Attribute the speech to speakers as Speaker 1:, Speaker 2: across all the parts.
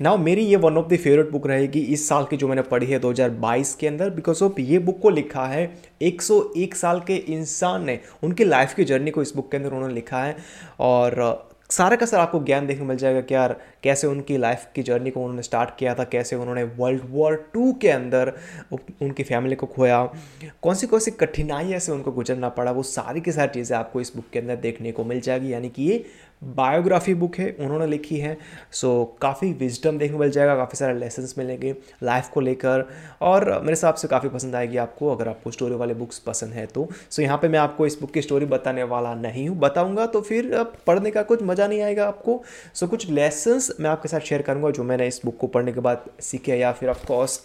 Speaker 1: Now मेरी ये one of the favourite book रहेगी इस साल की जो मैंने पढ़ी है 2022 के अंदर बिकॉज़ ऑफ़ ये बुक को लिखा है 101 साल के इंसान ने, उनकी लाइफ की जर्नी को इस बुक के अंदर उन्होंने लिखा है और सारा का सर आपको ज्ञान देखने मिल जाएगा कि यार कैसे उनकी लाइफ की जर्नी को उन्होंने स्टार्ट किया था, कैसे उन्होंने वर्ल्ड वॉर टू के अंदर उनकी फैमिली को खोया। कौन सी कौन सी कठिनाइयाँ से उनको गुजरना पड़ा, वो सारी की सारी चीज़ें आपको इस बुक के अंदर देखने को मिल जाएगी। यानी कि ये बायोग्राफी बुक है, उन्होंने लिखी है। सो काफ़ी विजडम देखने मिल जाएगा, काफ़ी सारे लेसन्स मिलेंगे लाइफ को लेकर। और मेरे हिसाब से काफ़ी पसंद आएगी आपको, अगर आपको स्टोरी वाले बुक्स पसंद है तो। सो यहाँ पे मैं आपको इस बुक की स्टोरी बताने वाला नहीं हूँ। बताऊँगा तो फिर पढ़ने का कुछ मज़ा नहीं आएगा आपको। सो so, कुछ लेसन्स मैं आपके साथ शेयर करूँगा जो मैंने इस बुक को पढ़ने के बाद सीखे या फिर ऑफकोर्स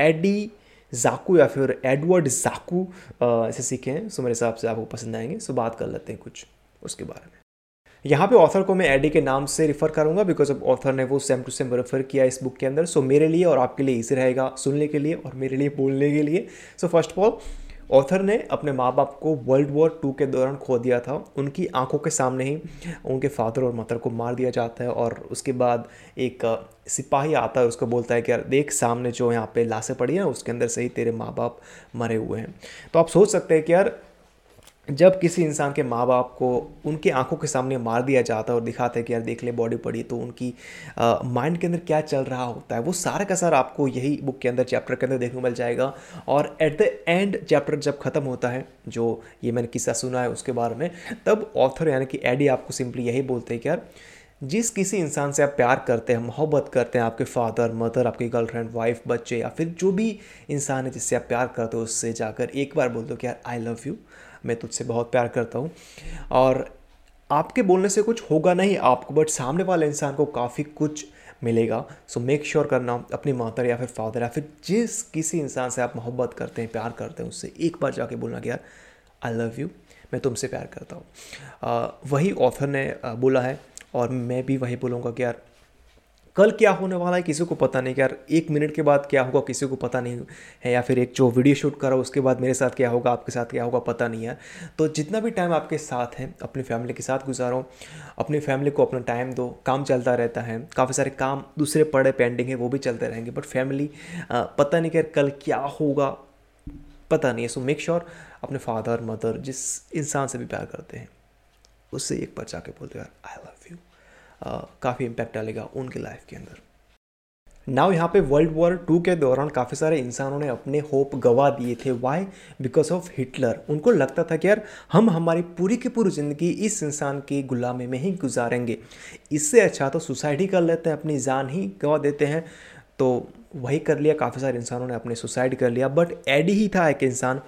Speaker 1: एडी जाकू या फिर एडवर्ड जाकू ऐसे सीखे हैं। सो मेरे हिसाब से आपको पसंद आएँगे। सो बात कर लेते हैं कुछ उसके बारे में। यहाँ पे ऑथर को मैं एडी के नाम से रिफ़र करूँगा बिकॉज़ अब ऑथर ने वो सेम टू सेम रेफर किया इस बुक के अंदर। सो so, मेरे लिए और आपके लिए इजी रहेगा सुनने के लिए और मेरे लिए बोलने के लिए। So first of all author ने अपने माँ बाप को वर्ल्ड वॉर टू के दौरान खो दिया था। उनकी आँखों के सामने ही उनके फादर और मदर को मार दिया जाता है और उसके बाद एक सिपाही आता है, उसको बोलता है कि, यार, देख सामने जो यहाँ पे लाशें पड़ी हैं, उसके अंदर से ही तेरे माँ बाप मरे हुए हैं। तो आप सोच सकते हैं कि, यार जब किसी इंसान के माँ बाप को उनके आँखों के सामने मार दिया जाता है और दिखाते हैं कि यार देख ले बॉडी पड़ी तो उनकी माइंड के अंदर क्या चल रहा होता है, वो सारा का सारा आपको यही बुक के अंदर चैप्टर के अंदर देखने को मिल जाएगा। और एट द एंड चैप्टर जब ख़त्म होता है, जो ये मैंने किस्सा सुना है उसके बारे में, तब ऑथर यानी कि एडी आपको सिंपली यही बोलते हैं कि यार, जिस किसी इंसान से आप प्यार करते हैं, मोहब्बत करते हैं, आपके फादर मदर आपकी गर्लफ्रेंड वाइफ बच्चे या फिर जो भी इंसान है जिससे आप प्यार करते हो, उससे जाकर एक बार बोल दो कि यार आई लव यू मैं तुझसे बहुत प्यार करता हूँ। और आपके बोलने से कुछ होगा नहीं, आपको बट सामने वाले इंसान को काफ़ी कुछ मिलेगा। सो मेक श्योर करना अपनी माता या फिर फादर या फिर जिस किसी इंसान से आप मोहब्बत करते हैं, प्यार करते हैं, उससे एक बार जाके बोलना कि यार आई लव यू मैं तुमसे प्यार करता हूँ। वही ऑथर ने बोला है और मैं भी वही बोलूँगा कि यार कल क्या होने वाला है, किसी को पता नहीं यार एक मिनट के बाद क्या होगा, किसी को पता नहीं है, या फिर एक जो वीडियो शूट करो, उसके बाद मेरे साथ क्या होगा, आपके साथ क्या होगा, पता नहीं है। तो जितना भी टाइम आपके साथ है, अपनी फैमिली के साथ गुजारो, अपनी फैमिली को अपना टाइम दो, काम चलता रहता है, काफ़ी सारे काम दूसरे पड़े पेंडिंग है, वो भी चलते रहेंगे बट फैमिली पता नहीं कि कल क्या होगा, पता नहीं है। सो मेक श्योर अपने फादर मदर जिस इंसान से भी प्यार करते हैं उससे एक बार जाके बोलते यार आई लव यू काफ़ी इम्पैक्ट डालेगा उनकी लाइफ के अंदर। नाउ यहाँ पे वर्ल्ड वॉर टू के दौरान काफ़ी सारे इंसानों ने अपने होप गवा दिए थे। वाई बिकॉज़ ऑफ़ हिटलर उनको लगता था कि यार, हम हमारी पूरी की पूरी ज़िंदगी इस इंसान की गुलामी में ही गुजारेंगे। इससे अच्छा तो सुसाइड ही कर लेते हैं, अपनी जान ही गवा देते हैं। तो वही कर लिया, काफ़ी सारे इंसानों ने अपने सुसाइड कर लिया। बट एडी ही था एक इंसान।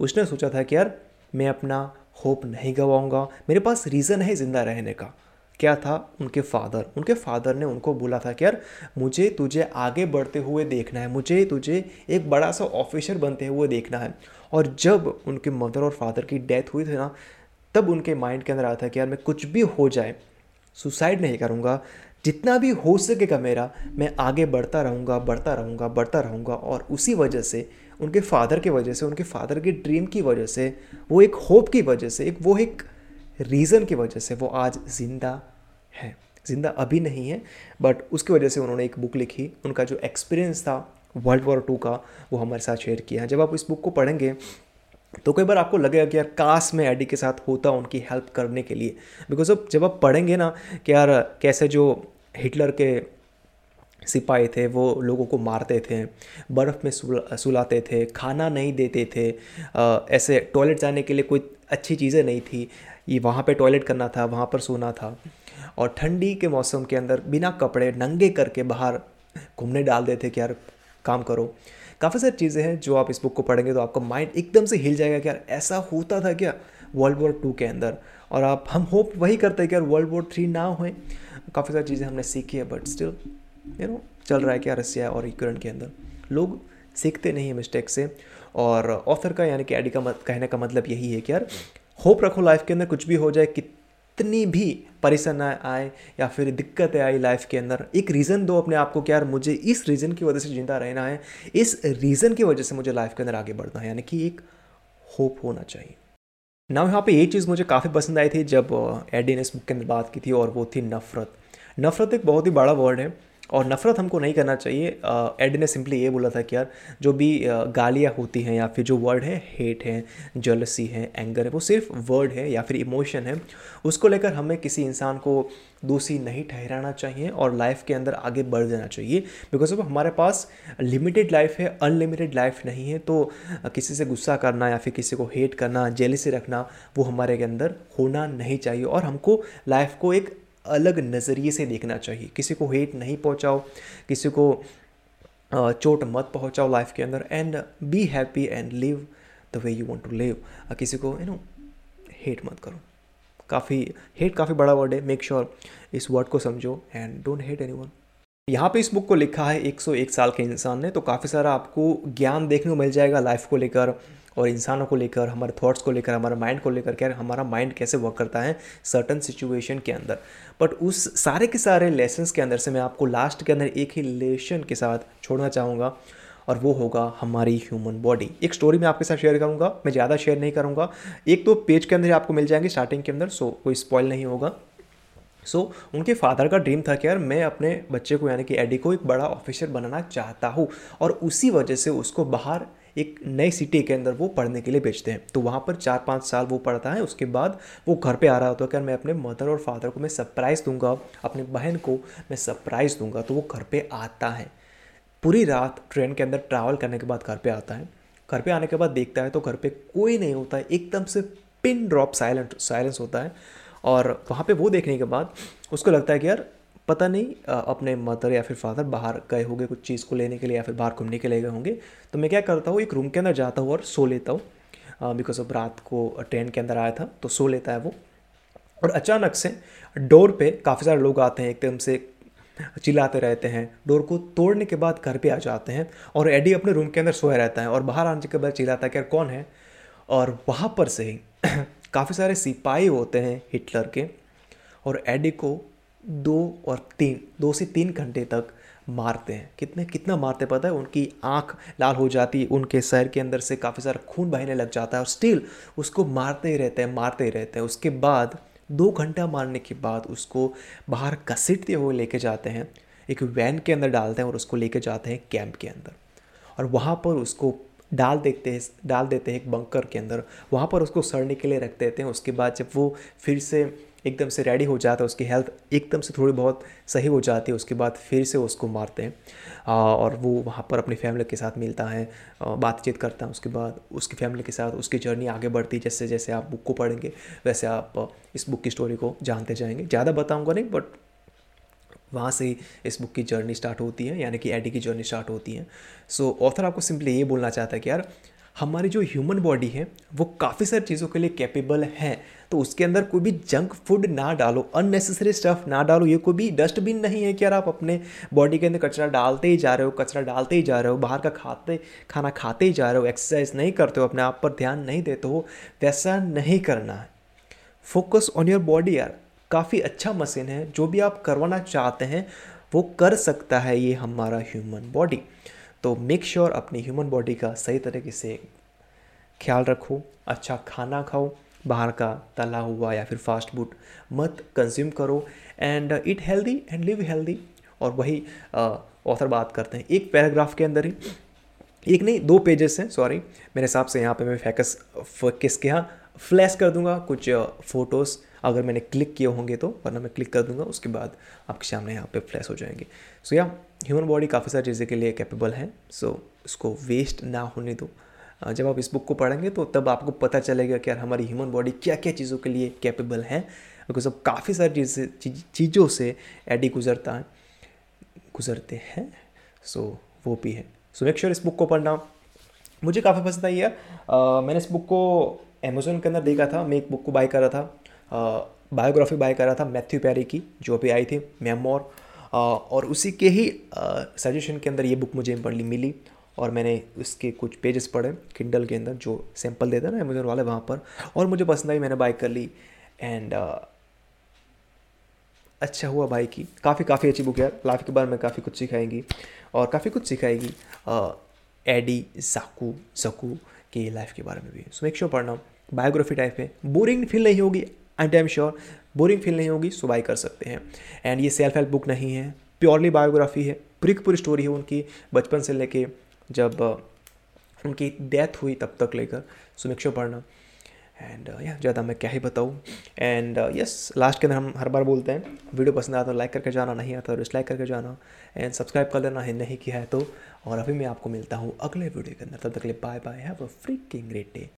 Speaker 1: उसने सोचा था कि यार, मैं अपना होप नहीं गवाऊँगा। मेरे पास रीज़न है ज़िंदा रहने का। क्या था? उनके फादर। उनके फादर ने उनको बोला था कि, यार, मुझे तुझे आगे बढ़ते हुए देखना है। मुझे तुझे एक बड़ा सा ऑफिसर बनते हुए देखना है। और जब उनके मदर और फादर की डेथ हुई थी ना, तब उनके माइंड के अंदर आया था कि, यार, मैं कुछ भी हो जाए सुसाइड नहीं करूँगा। जितना भी हो सकेगा मेरा, मैं आगे बढ़ता रहूँगा बढ़ता रहूँगा बढ़ता रहूँगा। और उसी वजह से, उनके फादर की वजह से, उनके फादर के ड्रीम की वजह से, वो एक होप की वजह से, एक, वो एक रीज़न की वजह से, वो आज ज़िंदा है। ज़िंदा अभी नहीं है बट उसकी वजह से उन्होंने एक बुक लिखी। उनका जो एक्सपीरियंस था वर्ल्ड वॉर टू का, वो हमारे साथ शेयर किया। जब आप इस बुक को पढ़ेंगे तो कई बार आपको लगेगा कि यार, काश में एडी के साथ होता उनकी हेल्प करने के लिए। बिकॉज़ अब जब आप पढ़ेंगे ना, कि यार, कैसे जो हिटलर के सिपाही थे, वो लोगों को मारते थे, बर्फ़ में सुलाते थे, खाना नहीं देते थे ऐसे टॉयलेट जाने के लिए कोई अच्छी चीज़ें नहीं थी। ये वहाँ पे टॉयलेट करना था, वहाँ पर सोना था। और ठंडी के मौसम के अंदर बिना कपड़े नंगे करके बाहर घूमने डाल देते कि यार काम करो। काफ़ी सारी चीज़ें हैं जो आप इस बुक को पढ़ेंगे तो आपका माइंड एकदम से हिल जाएगा कि यार ऐसा होता था क्या वर्ल्ड वॉर टू के अंदर। और आप हम होप वही करते हैं कि यार वर्ल्ड वॉर थ्री ना हो काफ़ी सारी चीज़ें हमने सीखी है बट स्टिल यू नो चल रहा है क्या रसिया और यूक्रेन के अंदर। लोग सीखते नहीं हैं मिस्टेक से। और ऑथर का यानी कि एडी का मत, कहने का मतलब यही है कि यार होप रखो लाइफ के अंदर कुछ भी हो जाए कितनी भी परेशान आए या फिर दिक्कतें आई लाइफ के अंदर। एक रीज़न दो अपने आप को कि यार मुझे इस रीज़न की वजह से ज़िंदा रहना है, इस रीज़न की वजह से मुझे लाइफ के अंदर आगे बढ़ना है, यानी कि एक होप होना चाहिए। ना यहाँ पे ये चीज़ मुझे काफ़ी पसंद आई थी जब एडी ने इस बुक के अंदर बात की थी और वो थी नफ़रत। नफ़रत एक बहुत ही बड़ा वर्ड है। और नफ़रत हमको नहीं करना चाहिए। एड ने सिंपली ये बोला था कि यार, जो भी गालियाँ होती हैं या फिर जो वर्ड है हेट है जलसी है एंगर है, वो सिर्फ़ वर्ड है या फिर इमोशन है, उसको लेकर हमें किसी इंसान को दोषी नहीं ठहराना चाहिए और लाइफ के अंदर आगे बढ़ जाना चाहिए। बिकॉज़ ऑफ़ हमारे पास लिमिटेड लाइफ है अनलिमिटेड लाइफ नहीं है तो किसी से गुस्सा करना या फिर किसी को हेट करना जेली से रखना, वो हमारे के अंदर होना नहीं चाहिए और हमको लाइफ को एक अलग नज़रिए से देखना चाहिए। किसी को हेट नहीं पहुँचाओ, किसी को चोट मत पहुँचाओ लाइफ के अंदर and be happy and live the way you want to live किसी को यू नो हेट मत करो। काफ़ी हेट काफ़ी बड़ा वर्ड है। मेक श्योर sure इस वर्ड को समझो and don't hate anyone यहाँ पे इस बुक को लिखा है 101 साल के इंसान ने तो काफ़ी सारा आपको ज्ञान देखने को मिल जाएगा लाइफ को लेकर और इंसानों को लेकर, हमारे थॉट्स को लेकर, हमारे माइंड को लेकर, क्या हमारा माइंड कैसे वर्क करता है सर्टन सिचुएशन के अंदर। बट उस सारे के सारे लेसन्स के अंदर से मैं आपको लास्ट के अंदर एक ही लेसन के साथ छोड़ना चाहूँगा और वो होगा हमारी ह्यूमन बॉडी एक स्टोरी मैं आपके साथ शेयर करूँगा, मैं ज़्यादा शेयर नहीं करूँगा। एक तो पेज के अंदर आपको मिल जाएँगे स्टार्टिंग के अंदर सो कोई स्पॉयल नहीं होगा। सो so, उनके फादर का ड्रीम था कि यार मैं अपने बच्चे को यानी कि एडी को एक बड़ा ऑफिसर बनाना चाहता हूँ और उसी वजह से उसको बाहर एक नई सिटी के अंदर वो पढ़ने के लिए भेजते हैं। तो वहाँ पर चार पाँच साल वो पढ़ता है उसके बाद वो घर पे आ रहा होता है कि मैं अपने मदर और फादर को मैं सरप्राइज़ दूँगा अपने बहन को मैं सरप्राइज़ दूँगा। तो वो घर पे आता है। पूरी रात ट्रेन के अंदर ट्रैवल करने के बाद घर पे आता है। घर पे आने के बाद देखता है तो घर पे कोई नहीं होता है एकदम से पिन ड्रॉप साइलेंट साइलेंस होता है। और वहाँ पे वो देखने के बाद उसको लगता है कि यार, पता नहीं अपने मदर या फिर फादर बाहर गए होंगे कुछ चीज़ को लेने के लिए या फिर बाहर घूमने के लिए गए होंगे। तो मैं क्या करता हूँ, एक रूम के अंदर जाता हूँ और सो लेता हूँ। बिकॉज़ ऑफ़ रात को ट्रेन के अंदर आया था तो सो लेता है वो। और अचानक से डोर पे काफ़ी सारे लोग आते हैं, एकदम से चिल्लाते रहते हैं। डोर को तोड़ने के बाद घर पे आ जाते हैं और एडी अपने रूम के अंदर सोया रहता है और बाहर आने के बाद चिल्लाता है कि यार, कौन है? और वहाँ पर से ही काफ़ी सारे सिपाही होते हैं हिटलर के, और एडी को दो और तीन, दो से तीन घंटे तक मारते हैं। कितने, कितना मारते पता है? उनकी आँख लाल हो जाती है उनके सर के अंदर से काफ़ी सारा खून बहने लग जाता है, और स्टिल उसको मारते ही रहते हैं, मारते ही रहते हैं। उसके बाद, दो घंटा मारने के बाद उसको बाहर घसीटते हुए लेके जाते हैं, एक वैन के अंदर डालते हैं और उसको लेके जाते हैं कैंप के अंदर। और वहाँ पर उसको डाल देते हैं, डाल देते हैं एक बंकर के अंदर। वहाँ पर उसको सड़ने के लिए रख देते हैं। उसके बाद जब वो फिर से एकदम से रेडी हो जाता है, उसकी हेल्थ एकदम से थोड़ी बहुत सही हो जाती है, उसके बाद फिर से उसको मारते हैं। और वो वहाँ पर अपनी फैमिली के साथ मिलता है बातचीत करता है, उसके बाद उसकी फैमिली के साथ उसकी जर्नी आगे बढ़ती है। जैसे जैसे आप बुक को पढ़ेंगे, वैसे आप इस बुक की स्टोरी को जानते जाएँगे। ज़्यादा बताऊँगा नहीं बट वहाँ से इस बुक की जर्नी स्टार्ट होती है यानी कि एडी की जर्नी स्टार्ट होती है। सो so, ऑथर आपको सिंपली ये बोलना चाहता है कि यार हमारी जो ह्यूमन बॉडी है वो काफ़ी सारी चीज़ों के लिए कैपेबल है। तो उसके अंदर कोई भी जंक फ़ूड ना डालो अननेसेसरी स्टफ़ ना डालो। ये कोई भी डस्टबिन नहीं है कि यार आप अपने बॉडी के अंदर कचरा डालते ही जा रहे हो कचरा डालते ही जा रहे हो बाहर का खाते खाना खाते ही जा रहे हो एक्सरसाइज नहीं करते हो अपने आप पर ध्यान नहीं देते हो वैसा नहीं करना। है फोकस ऑन योर बॉडी यार। काफ़ी अच्छा मशीन है। जो भी आप करवाना चाहते हैं, वो कर सकता है ये हमारा ह्यूमन बॉडी तो मेक श्योर sure अपनी ह्यूमन बॉडी का सही तरीके से ख्याल रखो अच्छा खाना खाओ, बाहर का तला हुआ या फिर फास्ट फ़ूड मत कंज्यूम करो। And eat healthy and live healthy और वही ऑथर बात करते हैं। एक पैराग्राफ के अंदर ही, एक नहीं, दो पेजेस हैं सॉरी मेरे हिसाब से यहाँ पे मैं फैकस फोकस के यहाँ फ्लैश कर दूँगा कुछ फ़ोटोज़ अगर मैंने क्लिक किए होंगे तो वरना मैं क्लिक कर दूँगा उसके बाद आपके सामने यहाँ पे फ्लैश हो जाएँगे। सो या ह्यूमन बॉडी काफ़ी सारी चीज़ें के लिए कैपेबल है सो so, इसको वेस्ट ना होने दो। जब आप इस बुक को पढ़ेंगे तो तब आपको पता चलेगा कि यार हमारी ह्यूमन बॉडी क्या क्या चीज़ों के लिए कैपेबल है बिकॉज़ अब काफ़ी सारी चीज़ें चीज़ों से एडी गुजरता है गुजरते हैं सो so, वो भी है। सो मेक श्योर इस बुक को पढ़ना। मुझे काफ़ी पसंद आई है। मैंने इस बुक को अमेजोन के अंदर देखा था मैं एक बुक को बाय करा था। बायोग्राफी बाय कर था मैथ्यू पैरी की, जो अभी आई थी मेमोर और उसी के ही सजेशन के अंदर ये बुक मुझे पढ़ली मिली और मैंने उसके कुछ पेजेस पढ़े किंडल के अंदर, जो सैंपल देता ना अमेजोन वाले वहाँ पर। और मुझे पसंद आई, मैंने बाइक कर ली। एंड अच्छा हुआ बाइक की। काफ़ी काफ़ी अच्छी बुक है लाइफ के बारे में काफ़ी कुछ सिखाएँगी। और काफ़ी कुछ सिखाएगी। एडी जाकू जकू के लाइफ के बारे में भी। सो मेक श्योर पढ़ना। बायोग्राफी टाइप है। बोरिंग फील नहीं होगी। I am sure boring feel नहीं होगी, सो बाई कर सकते हैं। एंड ये सेल्फ हेल्प बुक नहीं है प्योरली बायोग्राफी है पूरी पूरी स्टोरी है उनकी, बचपन से लेके जब उनकी डेथ हुई तब तक लेकर सो पढ़ना। एंड या ज़्यादा मैं क्या ही बताऊँ। एंड यस लास्ट के अंदर हम हर बार बोलते हैं, वीडियो पसंद आता तो लाइक करके जाना, नहीं आता तो डिसलाइक करके जाना। एंड सब्सक्राइब कर लेना है नहीं किया है तो। और अभी मैं आपको मिलता हूँ अगले वीडियो के अंदर, तब तक ले bye bye have a freaking great day